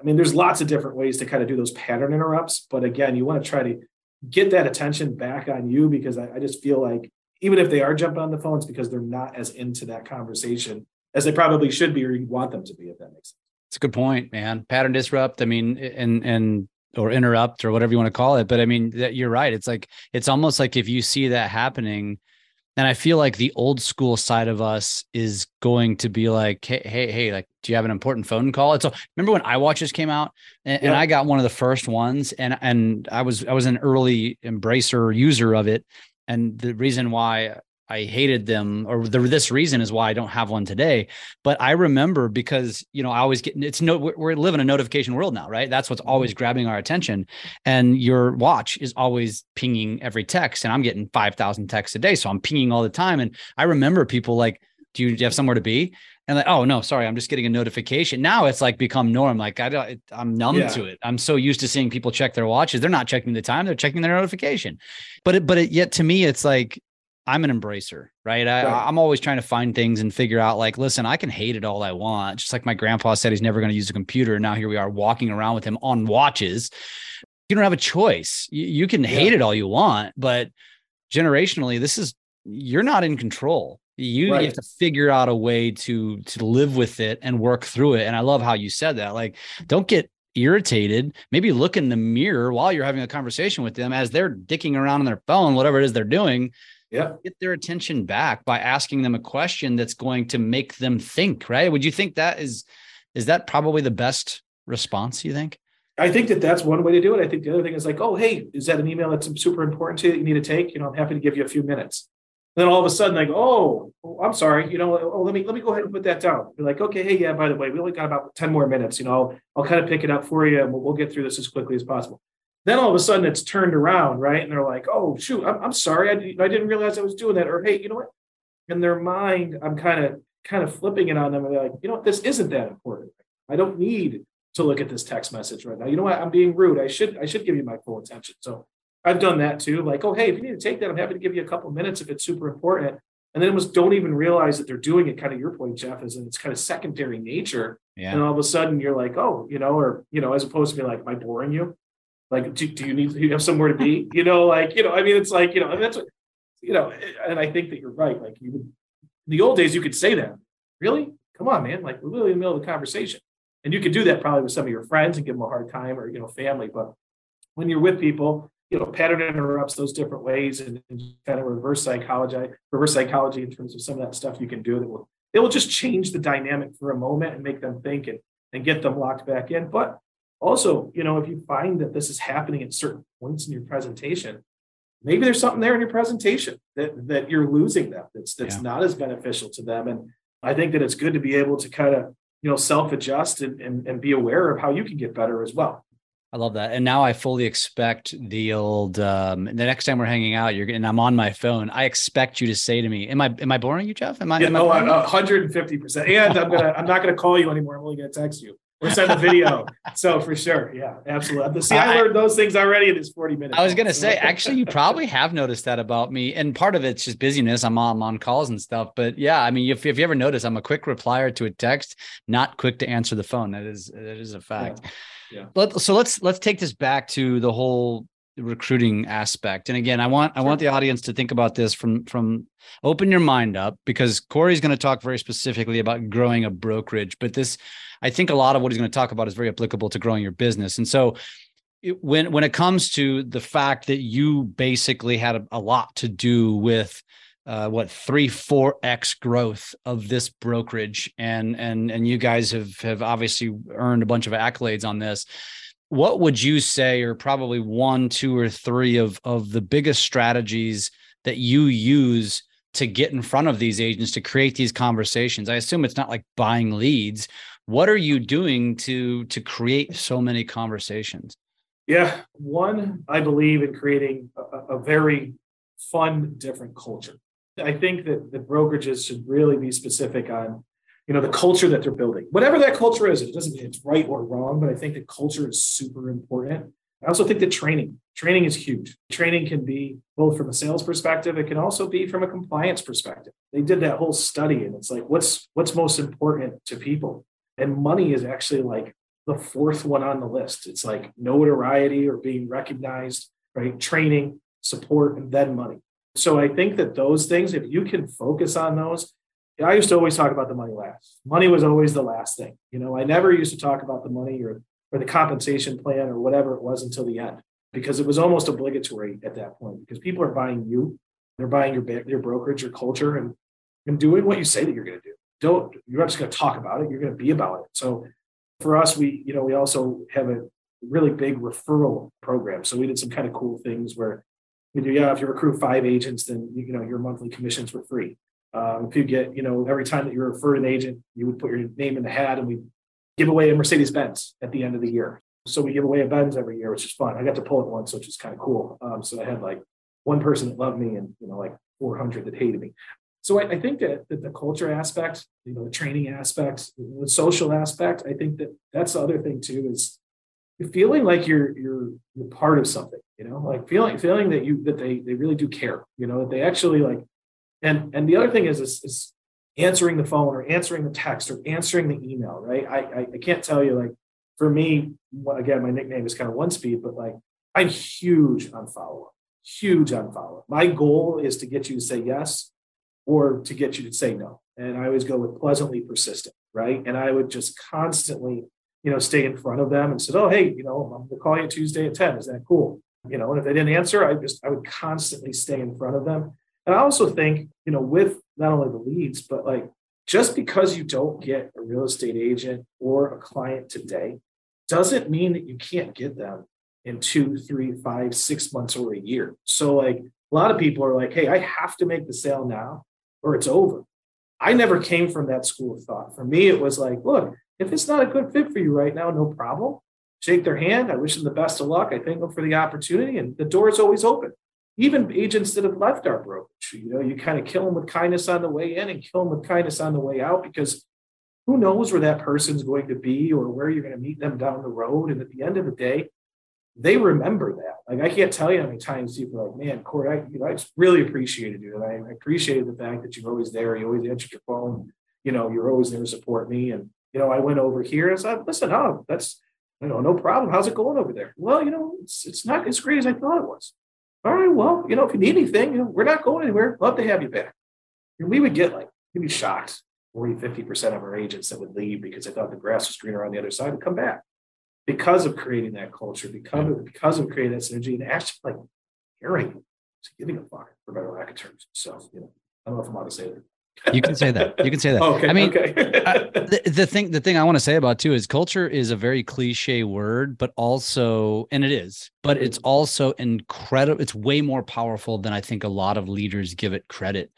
I mean, there's lots of different ways to kind of do those pattern interrupts. But again, you want to try to get that attention back on you because I, I just feel like even if they are jumping on the phones because they're not as into that conversation as they probably should be or you want them to be, if that makes sense. It's a good point, man. Pattern disrupt. I mean, and and or interrupt or whatever you want to call it. But I mean, that you're right. It's like it's almost like if you see that happening, and I feel like the old school side of us is going to be like, hey, hey, hey, like, do you have an important phone call? It's so remember when iWatches came out, and, and I got one of the first ones, and and I was I was an early embracer user of it, and the reason why I hated them, or the, this reason is why I don't have one today. But I remember because you know I always get it's no we're, we're living a notification world now, right? That's what's mm-hmm. always grabbing our attention, and your watch is always pinging every text, and I'm getting five thousand texts a day, so I'm pinging all the time. And I remember people like, "Do you, do you have somewhere to be?" And like, oh no, sorry, I'm just getting a notification. Now it's like become norm. Like I don't, I'm numb yeah. to it. I'm so used to seeing people check their watches. They're not checking the time; they're checking their notification. But it, but it, yet to me, it's like I'm an embracer, right? I, right? I'm always trying to find things and figure out, like, listen, I can hate it all I want. Just like my grandpa said, he's never going to use a computer. And now here we are walking around with him on watches. You don't have a choice. You, you can yeah. hate it all you want, but generationally, this is you're not in control. You, right. you have to figure out a way to to live with it and work through it. And I love how you said that. Like, don't get irritated, maybe look in the mirror while you're having a conversation with them as they're dicking around on their phone, whatever it is they're doing yeah get their attention back by asking them a question that's going to make them think right would you think that is is that probably the best response you think I think that that's one way to do it. I think the other thing is like, oh, hey, is that an email that's super important to you that you need to take? You know, I'm happy to give you a few minutes. And then all of a sudden, like, oh, oh, I'm sorry. You know, oh, let me let me go ahead and put that down. Be like, okay, hey, yeah, by the way, we only got about ten more minutes. You know, I'll, I'll kind of pick it up for you, and we'll, we'll get through this as quickly as possible. Then all of a sudden it's turned around, right? And they're like, oh, shoot, I'm, I'm sorry. I, I didn't realize I was doing that. Or, hey, you know what? In their mind, I'm kind of kind of flipping it on them. And they're like, you know what? This isn't that important. I don't need to look at this text message right now. You know what? I'm being rude. I should I should give you my full attention. So I've done that too. Like, oh, hey, if you need to take that, I'm happy to give you a couple minutes if it's super important. And then it was don't even realize that they're doing it. Kind of your point, Jeff, is in its kind of secondary nature. Yeah. And all of a sudden you're like, oh, you know, or you know, as opposed to be like, am I boring you? Like, do, do you need, do you have somewhere to be? You know, like, you know, I mean, it's like, you know, that's what, you know, and I think that you're right. Like, you would, in the old days, you could say that. Really? Come on, man. Like, we're really in the middle of the conversation. And you could do that probably with some of your friends and give them a hard time or, you know, family. But when you're with people, you know, pattern interrupts those different ways and, and kind of reverse psychology, reverse psychology in terms of some of that stuff you can do that will, it will just change the dynamic for a moment and make them think and, and get them locked back in. But also, you know, if you find that this is happening at certain points in your presentation, maybe there's something there in your presentation that that you're losing them that's that's yeah. not as beneficial to them. And I think that it's good to be able to kind of, you know, self-adjust and, and, and be aware of how you can get better as well. I love that. And now I fully expect the old um the next time we're hanging out, you're and I'm on my phone. I expect you to say to me, Am I am I boring you, Jeff? Am I, yeah, am I 150 percent. And I'm gonna I'm not gonna call you anymore. I'm only gonna text you or send a video. so for sure, yeah, absolutely. See, I learned those things already in this 40 minutes. I was gonna say, (laughs) actually, you probably have noticed that about me, and part of it's just busyness. I'm on, I'm on calls and stuff, but yeah, I mean, if, if you ever notice, I'm a quick replier to a text, not quick to answer the phone. That is that is a fact. Yeah. Yeah. Let, so let's let's take this back to the whole recruiting aspect. And again, I want I want the audience to think about this from from open your mind up because Cory's going to talk very specifically about growing a brokerage, but this I think a lot of what he's going to talk about is very applicable to growing your business. And so it, when when it comes to the fact that you basically had a, a lot to do with uh, what three four x growth of this brokerage and and and you guys have have obviously earned a bunch of accolades on this what would you say are probably one two or three of of the biggest strategies that you use to get in front of these agents to create these conversations? I assume it's not like buying leads. What are you doing to to create so many conversations? Yeah one i believe in creating a, a very fun, different culture. I think that the brokerages should really be specific on, you know, the culture that they're building. Whatever that culture is, it doesn't mean it's right or wrong, but I think that culture is super important. I also think that training, training is huge. Training can be both from a sales perspective, it can also be from a compliance perspective. They did that whole study and it's like what's what's most important to people? And money is actually like the fourth one on the list. It's like notoriety or being recognized, right? Training, support, and then money. So I think that those things, if you can focus on those, I used to always talk about the money last. Money was always the last thing. You know, I never used to talk about the money or or the compensation plan or whatever it was until the end because it was almost obligatory at that point because people are buying you, they're buying your your brokerage, your culture, and and doing what you say that you're going to do. Don't you're not just going to talk about it. You're going to be about it. So for us, we you know we also have a really big referral program. So we did some kind of cool things where we do yeah if you recruit five agents then you know your monthly commissions were free. Um, if you get you know every time that you refer an agent you would put your name in the hat and we give away a Mercedes Benz at the end of the year. So we give away a Benz every year, which is fun. I got to pull it once, which is kind of cool. Um, so I had like one person that loved me and you know like 400 that hated me. So I, I think that, that, the culture aspect, you know, the training aspect, the social aspect, I think that that's the other thing too is feeling like you're you're you're part of something. You know, like feeling feeling that you that they they really do care. You know, that they actually like. And and the other thing is is, is answering the phone or answering the text or answering the email, right? I, I, I can't tell you, like, for me, again, my nickname is kind of one speed, but like, I'm huge on follow up, huge on follow up. My goal is to get you to say yes or to get you to say no. And I always go with pleasantly persistent, right? And I would just constantly, you know, stay in front of them and said, oh, hey, you know, I'm going to call you Tuesday at 10. Is that cool? You know, and if they didn't answer, I just, I would constantly stay in front of them. And I also think, you know, with not only the leads, but like just because you don't get a real estate agent or a client today doesn't mean that you can't get them in two, three, five, six months or a year. So, like, a lot of people are like, hey, I have to make the sale now or it's over. I never came from that school of thought. For me, it was like, look, if it's not a good fit for you right now, no problem. Shake their hand. I wish them the best of luck. I thank them for the opportunity, and the door is always open even agents that have left our brokerage, you know, you kind of kill them with kindness on the way in and kill them with kindness on the way out because who knows where that person's going to be or where you're going to meet them down the road. And at the end of the day, they remember that. Like I can't tell you how many times people are like, man, Cory, I, you know, I just really appreciated you. And I, appreciated the fact that you're always there. You always answered your phone. You know, you're always there to support me. And, you know, I went over here and I said, listen, oh, that's, you know, no problem. How's it going over there? Well, you know, it's, it's not as great as I thought it was all right, well, you know, if you need anything, you know, we're not going anywhere. Love to have you back. And we would get like, we'd be shocked 40, 50% of our agents that would leave because they thought the grass was greener on the other side would come back because of creating that culture, because of, because of creating that synergy and actually like caring, giving a fuck for better lack of terms. So, you know, I don't know if I'm allowed to say that you can say that. You can say that. (laughs) okay. I mean, okay. I, the, the thing, the thing I want to say about too is culture is a very cliche word, but also, and it is, but it's mm-hmm. also incredible. It's way more powerful than I think a lot of leaders give it credit.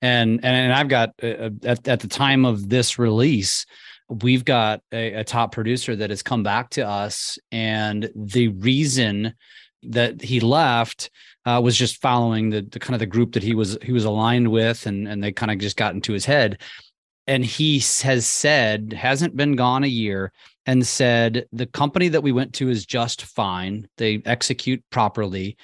And and I've got uh, uh, at at the time of this release, we've got a, a top producer that has come back to us, and the reason that he left uh, was just following the, the kind of the group that he was he was aligned with, and and they kind of just got into his head. And he has said hasn't been gone a year, and said the company that we went to is just fine. They execute properly,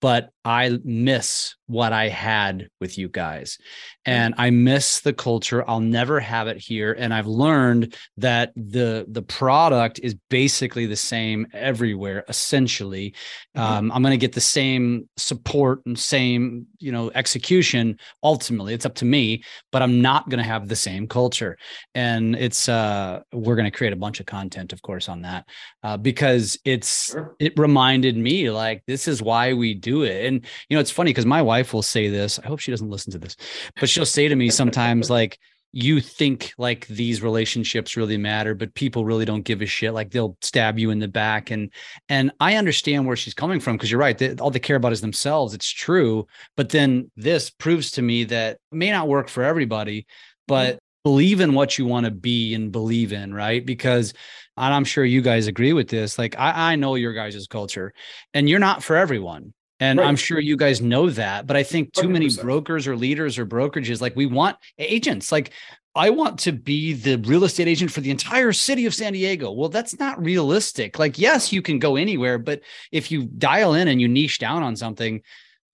but I miss what I had with you guys. And I miss the culture. I'll never have it here. And I've learned that the the product is basically the same everywhere, essentially. Mm-hmm. Um, I'm going to get the same support and same, you know, execution. Ultimately, it's up to me, but I'm not going to have the same culture. And it's uh, we're going to create a bunch of content, of course, on that uh, because it's sure. it reminded me like this is why we do it. And you know, it's funny because my wife will say this. I hope she doesn't listen to this, but she'll say to me sometimes like you think like these relationships really matter but people really don't give a shit. Like they'll stab you in the back. And and i understand where she's coming from because you're right they, all they care about is themselves. It's true. But then this proves to me that may not work for everybody but mm-hmm. believe in what you want to be and believe in right? Because and i'm sure you guys agree with this like i, I know your guys' culture and you're not for everyone And Right. I'm sure you guys know that, but I think too many 100%. brokers or leaders or brokerages, like we want agents, like I want to be the real estate agent for the entire city of San Diego. Well, that's not realistic. Like, yes, you can go anywhere, but if you dial in and you niche down on something,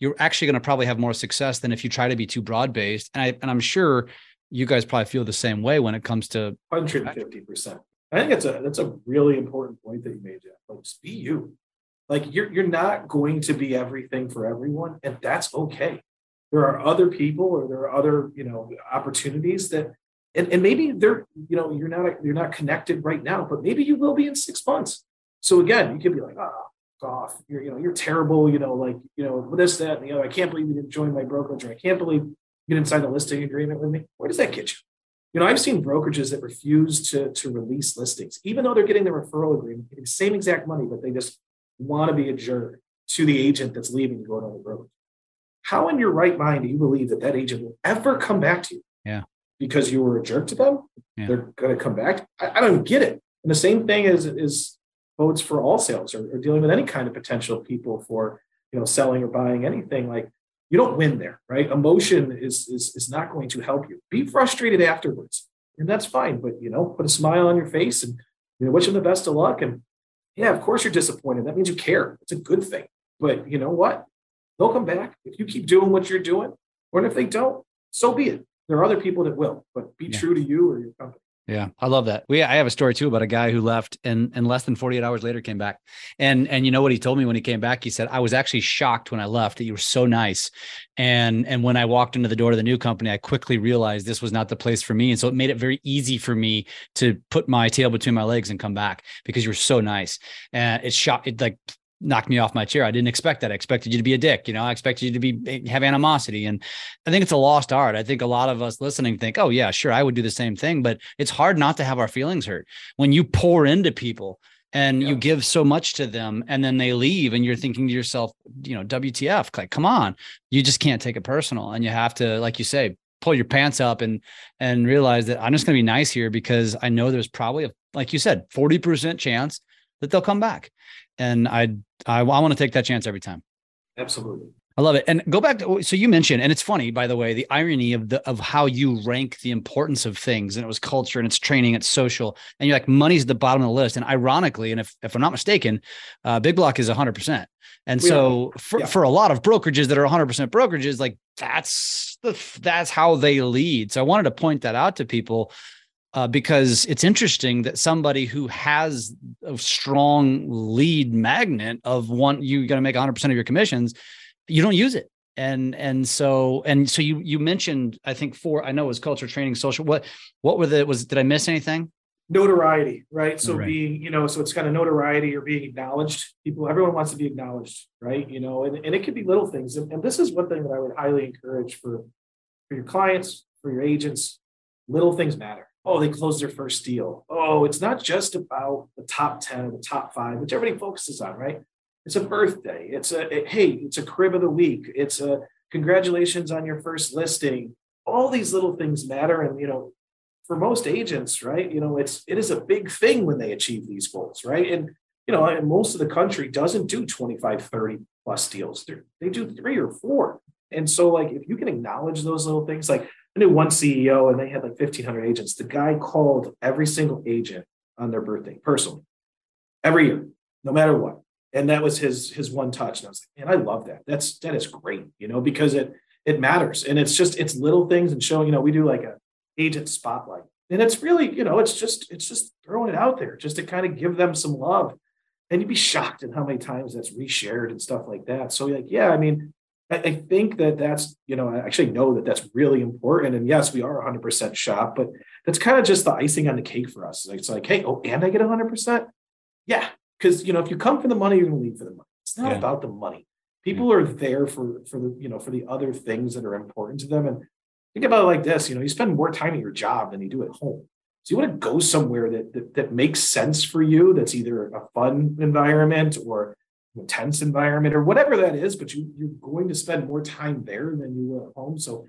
you're actually going to probably have more success than if you try to be too broad based. And I and I'm sure you guys probably feel the same way when it comes to Hundred and fifty percent. I think that's a that's a really important point that you made, Jeff. Like, just be you. Like you're you're not going to be everything for everyone, and that's okay. There are other people, or there are other you know opportunities that, and, and maybe they're you know you're not you're not connected right now, but maybe you will be in six months. So again, you could be like, ah, oh, off, you're you know you're terrible, you know like you know this that and the other. I can't believe you didn't join my brokerage, or I can't believe you didn't sign a listing agreement with me. Where does that get you? You know, I've seen brokerages that refuse to, to release listings, even though they're getting the referral agreement, getting the same exact money, but they just want to be a jerk to the agent that's leaving to go to the brokerage. How in your right mind do you believe that that agent will ever come back to you? Yeah. Because you were a jerk to them? Yeah. They're going to come back? I, I don't get it. And the same thing is, is votes for all sales or, or dealing with any kind of potential people for, you know, selling or buying anything like you don't win there, right? Emotion is, is is not going to help you. Be frustrated afterwards, and that's fine. But you know, put a smile on your face and you know, wish them the best of luck. And yeah, of course you're disappointed. That means you care. It's a good thing. But you know what? They'll come back if you keep doing what you're doing. Or if they don't, so be it. There are other people that will. But be Yeah. true to you or your company. Yeah, I love that. We I have a story too about a guy who left and and less than 48 hours later came back. And and you know what he told me when he came back? He said, I was actually shocked when I left that you were so nice. And and when I walked into the door to the new company, I quickly realized this was not the place for me. And so it made it very easy for me to put my tail between my legs and come back because you were so nice. And it shot it like knocked me off my chair. I didn't expect that. I expected you to be a dick. You know, I expected you to be have animosity. And I think it's a lost art. I think a lot of us listening think, oh, yeah, sure, I would do the same thing. But it's hard not to have our feelings hurt when you pour into people and you give so much to them and then they leave and you're thinking to yourself, you know, WTF, like, come on, you just can't take it personal. And you have to, like you say, pull your pants up and and realize that I'm just going to be nice here because I know there's probably a, like you said, 40% chance that they'll come back. And I I, I want to take that chance every time. Absolutely. I love it. And go back to so you mentioned, and it's funny, by the way, the irony of the of how you rank the importance of things, and it was culture and it's training, it's social, and you're like money's at the bottom of the list. And ironically, and if if I'm not mistaken, uh, Big Block is 100. percent And We so for Yeah. for a lot of brokerages that are 100 percent brokerages, like that's the that's how they lead. So I wanted to point that out to people. Uh, because it's interesting that somebody who has a strong lead magnet of one, you got to make 100% of your commissions, you don't use it and and so and so you you mentioned i think four i know it was culture training social what what were the was did i miss anything notoriety, right? So being, you know, so it's kind of notoriety or being acknowledged. People, everyone wants to be acknowledged, right? You know, and, and it could be little things. And, and this is one thing that I would highly encourage for, for your clients, for your agents. Little things matter. Oh, they closed their first deal. Oh, it's not just about the top 10 or the top five, which everybody focuses on, right? It's a birthday. It's a, it- hey, it's a crib of the week. It's a congratulations on your first listing. All these little things matter. And, you know, for most agents, right? You know, it's it is a big thing when they achieve these goals, right? And you know, and most of the country doesn't do 25, 30 plus deals. They're, they do three or four. And so, like, if you can acknowledge those little things, like I knew one CEO and they had like 1,500 agents. The guy called every single agent on their birthday personally, every year, no matter what. And that was his his one touch. And I was like, man, I love that. That's that is great, you know, because it it matters. And it's just it's little things and showing, you know, we do like a agent spotlight. And it's really, you know, it's just it's just throwing it out there just to kind of give them some love. And you'd be shocked at how many times that's reshared and stuff like that. So like, yeah, I mean, I, think that that's, you know, I actually know that that's really important. And yes, we are 100% shop, but that's kind of just the icing on the cake for us. It's like, hey, oh, and I get 100%? Yeah, because, you know, if you come for the money, you're going to leave for the money. It's not Yeah. about the money. People are there for for the, you know, for the other things that are important to them. And think about it like this, you know, you spend more time at your job than you do at home. So you want to go somewhere that, that that makes sense for you, that's either a fun environment or intense environment or whatever that is, but you, you're going to spend more time there than you will at home. So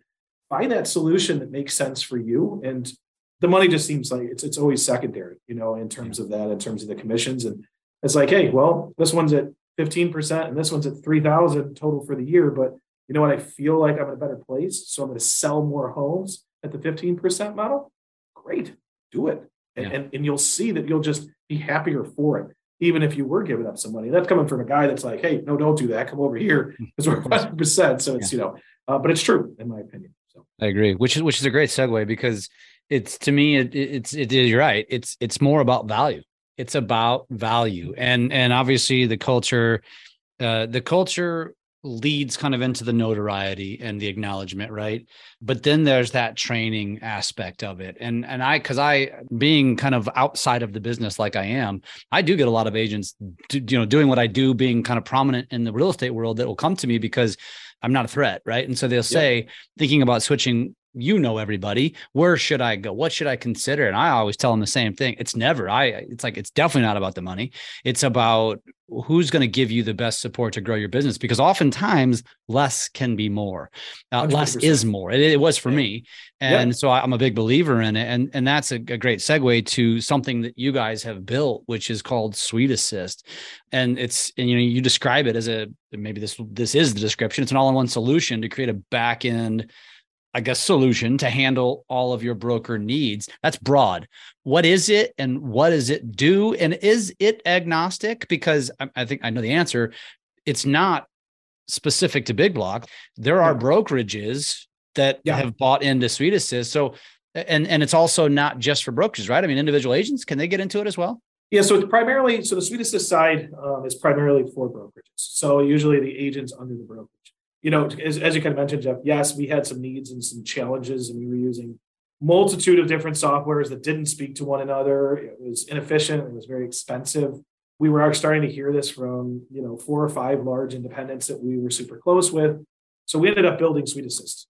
find that solution that makes sense for you. And the money just seems like it's it's always secondary, you know, in terms of that, in terms of the commissions. And it's like, hey, well, this one's at 15%, and this one's at 3,000 total for the year. But you know what? I feel like I'm in a better place. So I'm going to sell more homes at the 15% model. Great, do it. And, yeah. and, and you'll see that you'll just be happier for it, even if you were giving up some money. That's coming from a guy that's like, hey, no, don't do that. Come over here because we're 100%. So it's, yeah. you know, uh, but it's true in my opinion. So I agree, which is, which is a great segue because it's to me, it, it's, it is, you're right. It's, it's more about value it's about value and and obviously the culture uh, the culture leads kind of into the notoriety and the acknowledgement right? But then there's that training aspect of it. And and i because i being kind of outside of the business like i am i do get a lot of agents do, you know doing what i do being kind of prominent in the real estate world that will come to me because i'm not a threat right? And so they'll say yep. thinking about switching you know everybody where should i go? What should i consider? And i always tell them the same thing. It's never i it's like it's definitely not about the money. It's about who's going to give you the best support to grow your business because oftentimes less can be more. Uh, less is more. It, it was for yeah. me and yeah. so I, am a big believer in it and and that's a, a, great segue to something that you guys have built which is called Suite Assist. And it's and you know you describe it as a maybe this this is the description it's an all-in-one solution to create a back end I guess, solution to handle all of your broker needs. That's broad. What is it and what does it do? And is it agnostic? Because I, I think I know the answer. It's not specific to Big Block. There are yeah. brokerages that yeah. have bought into Suite Assist. So, and and it's also not just for brokers, right? I mean, individual agents can they get into it as well? Yeah, so it's primarily so the Suite Assist side um, is primarily for brokerages. So usually the agents under the broker you know, as, as you kind of mentioned, Jeff, yes, we had some needs and some challenges, and we were using multitude of different softwares that didn't speak to one another. It was inefficient. It was very expensive. We were starting to hear this from you know four or five large independents that we were super close with. So we ended up building Suite Assist.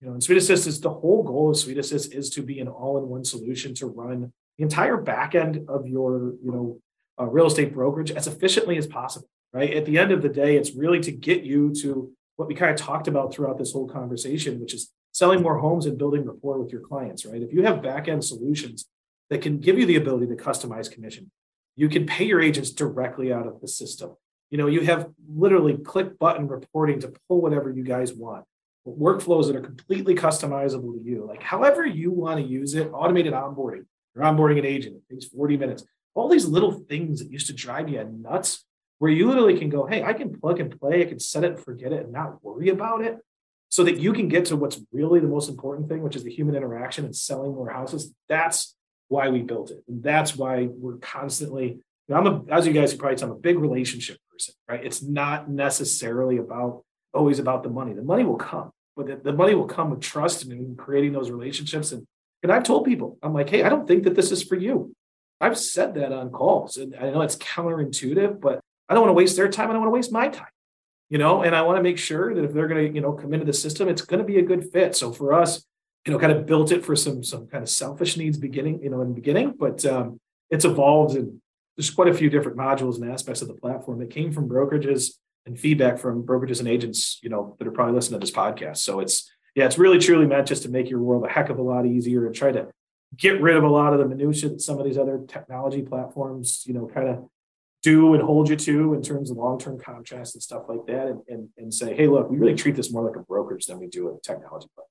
You know, and Suite Assist is the whole goal of Suite Assist is to be an all-in-one solution to run the entire back end of your you know uh, real estate brokerage as efficiently as possible. Right. At the end of the day, it's really to get you to what we kind of talked about throughout this whole conversation, which is selling more homes and building rapport with your clients, right? If you have back end solutions that can give you the ability to customize commission, you can pay your agents directly out of the system. You know, you have literally click button reporting to pull whatever you guys want. Workflows that are completely customizable to you, like however you want to use it, automated onboarding. You're onboarding an agent, it takes 40 minutes. All these little things that used to drive you nuts where you literally can go, hey, I can plug and play, I can set it and forget it and not worry about it so that you can get to what's really the most important thing, which is the human interaction and selling more houses. That's why we built it. And that's why we're constantly, I'm a, as you guys can probably tell, I'm a big relationship person, right? It's not necessarily about always about the money. The money will come, but the, the money will come with trust and creating those relationships. And, and I've told people, I'm like, hey, I don't think that this is for you. I've said that on calls. And I know it's counterintuitive, but I don't want to waste their time. I don't want to waste my time, you know, and I want to make sure that if they're going to, you know, come into the system, it's going to be a good fit. So for us, you know, kind of built it for some, some kind of selfish needs beginning, you know, in the beginning, but um, it's evolved and there's quite a few different modules and aspects of the platform that came from brokerages and feedback from brokerages and agents, you know, that are probably listening to this podcast. So it's, yeah, it's really truly meant just to make your world a heck of a lot easier and try to get rid of a lot of the minutia that some of these other technology platforms, you know, kind of do and hold you to in terms of long-term contracts and stuff like that and, and, and say hey look we really treat this more like a brokerage than we do a technology platform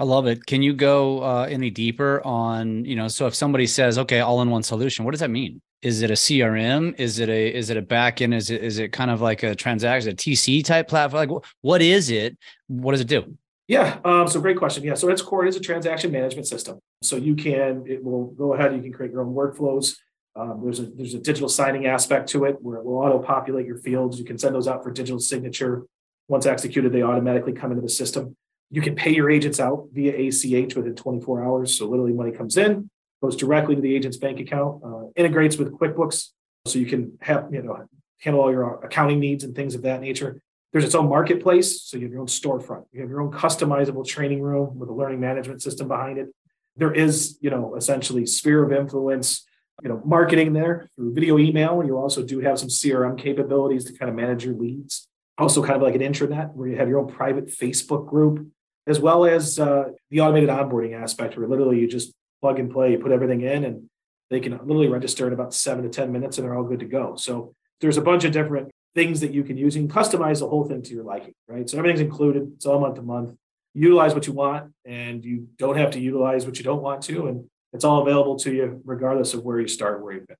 I love it. Can you go uh, any deeper on, you know, so if somebody says, okay, all in one solution, what does that mean? Is it a CRM? Is it a, is it a backend? Is it, is it kind of like a transaction, a TC type platform? Like what is it? What does it do? Yeah. Um, so great question. Yeah. So its core is a transaction management system. So you can, it will go ahead, you can create your own workflows. Um, there's a there's a digital signing aspect to it where it will auto populate your fields. You can send those out for digital signature. Once executed, they automatically come into the system. You can pay your agents out via ACH within 24 hours. So literally, money comes in, goes directly to the agent's bank account, uh, integrates with QuickBooks, so you can have you know handle all your accounting needs and things of that nature. There's its own marketplace, so you have your own storefront. You have your own customizable training room with a learning management system behind it. There is, you know, essentially sphere of influence you know, marketing there through video email. You also do have some CRM capabilities to kind of manage your leads. Also, kind of like an intranet where you have your own private Facebook group, as well as uh, the automated onboarding aspect, where literally you just plug and play, you put everything in, and they can literally register in about seven to 10 minutes and they're all good to go. So there's a bunch of different things that you can use. You can customize the whole thing to your liking, right? So everything's included. It's all month to month. Utilize what you want, and you don't have to utilize what you don't want to, and it's all available to you regardless of where you start, where you finish.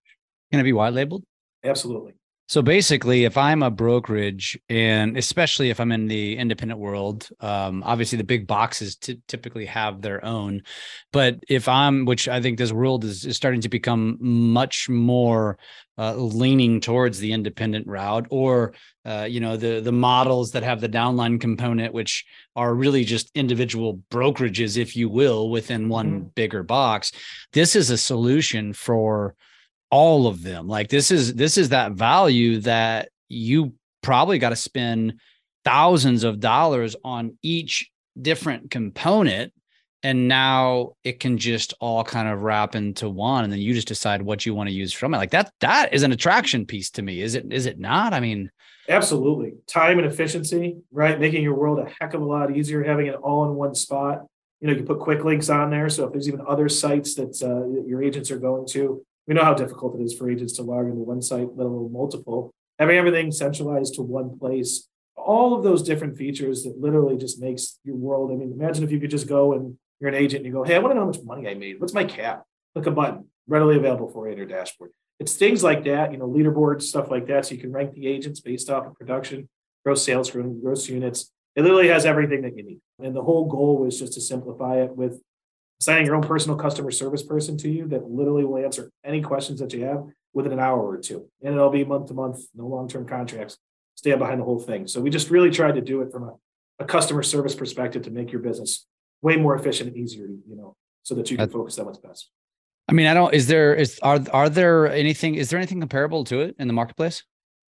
Can it be white labeled? Absolutely. So basically, if I'm a brokerage, and especially if I'm in the independent world, um, obviously the big boxes t- typically have their own. But if I'm, which I think this world is, is starting to become much more uh, leaning towards the independent route, or uh, you know the the models that have the downline component, which are really just individual brokerages, if you will, within one mm-hmm. bigger box. This is a solution for all of them. Like this is this is that value that you probably got to spend thousands of dollars on each different component and now it can just all kind of wrap into one and then you just decide what you want to use from it. Like that that is an attraction piece to me is it is it not? I mean absolutely. Time and efficiency right? Making your world a heck of a lot easier having it all in one spot. You know you put quick links on there so if there's even other sites that, uh, that your agents are going to we know how difficult it is for agents to log into one site, let alone multiple. Having everything centralized to one place, all of those different features that literally just makes your world. I mean, imagine if you could just go and you're an agent and you go, Hey, I want to know how much money I made. What's my cap? Click a button, readily available for you in your dashboard. It's things like that, you know, leaderboards, stuff like that. So you can rank the agents based off of production, gross sales, gross units. It literally has everything that you need. And the whole goal was just to simplify it with assigning your own personal customer service person to you that literally will answer any questions that you have within an hour or two. And it'll be month to month, no long term contracts, stand behind the whole thing. So we just really tried to do it from a, a customer service perspective to make your business way more efficient and easier, you know, so that you can focus on what's best. I mean, I don't, is there, is, are, are there anything, is there anything comparable to it in the marketplace?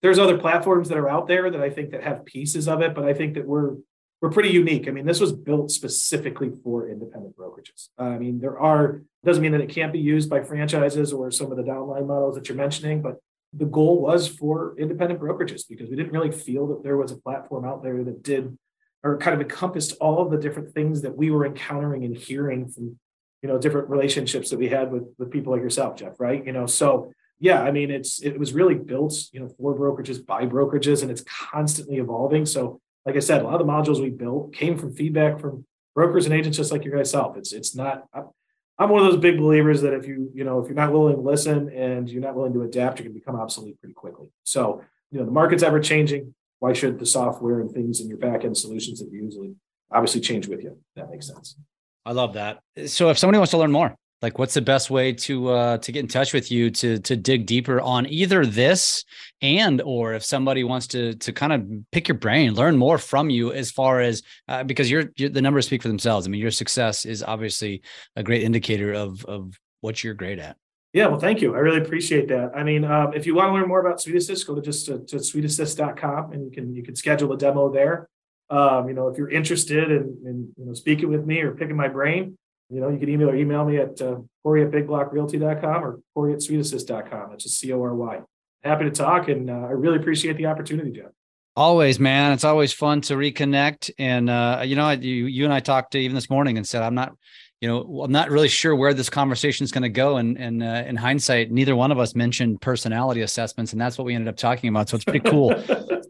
There's other platforms that are out there that I think that have pieces of it, but I think that we're we're pretty unique. I mean, this was built specifically for independent brokerages. Uh, I mean, there are doesn't mean that it can't be used by franchises or some of the downline models that you're mentioning, but the goal was for independent brokerages because we didn't really feel that there was a platform out there that did or kind of encompassed all of the different things that we were encountering and hearing from you know different relationships that we had with with people like yourself jeff right you know so yeah i mean it's it was really built you know for brokerages by brokerages and it's constantly evolving so like I said, a lot of the modules we built came from feedback from brokers and agents just like your guys self. It's it's not I'm one of those big believers that if you, you know, if you're not willing to listen and you're not willing to adapt, you can become obsolete pretty quickly. So, you know, the market's ever changing. Why should the software and things in your back end solutions that you usually obviously change with you? That makes sense. I love that. So if somebody wants to learn more, like what's the best way to uh to get in touch with you to to dig deeper on either this and or if somebody wants to to kind of pick your brain learn more from you as far as uh, because you're, you're the numbers speak for themselves i mean your success is obviously a great indicator of of what you're great at yeah, well, thank you. I really appreciate that. I mean, um, if you want to learn more about Suite Assist go to just to, to suiteassist.com and you can you can schedule a demo there. Um, you know, if you're interested in, in you know speaking with me or picking my brain, you know, you can email or email me at uh, Cory at bigblockrealty.com or Cory at suiteassist.com. It's just C O R Y. Happy to talk. And uh, I really appreciate the opportunity, Jeff. Always, man. It's always fun to reconnect. And, uh, you know, you, you and I talked to even this morning and said, I'm not, you know, I'm not really sure where this conversation is going to go. And, and uh, in hindsight, neither one of us mentioned personality assessments, and that's what we ended up talking about. So it's pretty cool.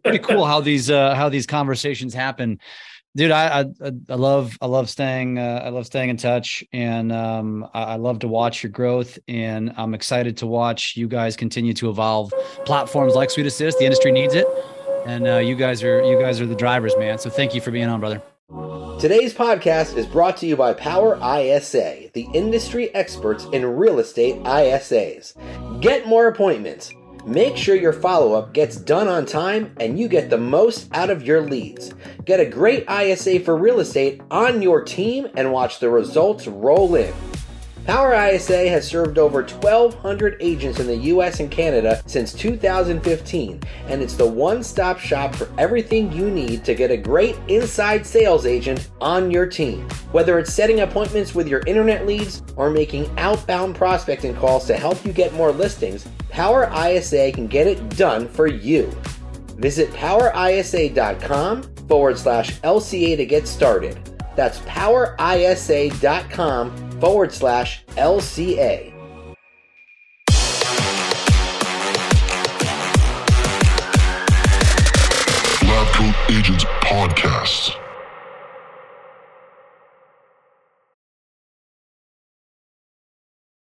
pretty cool how these uh, how these conversations happen dude I, I i love i love staying uh, i love staying in touch and um, I, I, love to watch your growth and i'm excited to watch you guys continue to evolve platforms like Suite SuiteAssist the industry needs it and uh, you guys are you guys are the drivers man. So thank you for being on brother. Today's podcast is brought to you by Power ISA, the industry experts in real estate ISAs. Get more appointments Make sure your follow up gets done on time and you get the most out of your leads. Get a great ISA for real estate on your team and watch the results roll in. Power ISA has served over 1,200 agents in the US and Canada since 2015, and it's the one stop shop for everything you need to get a great inside sales agent on your team. Whether it's setting appointments with your internet leads or making outbound prospecting calls to help you get more listings, Power ISA can get it done for you. Visit powerisa.com forward slash LCA to get started. That's powerisa.com forward slash LCA. Coat Agents Podcast.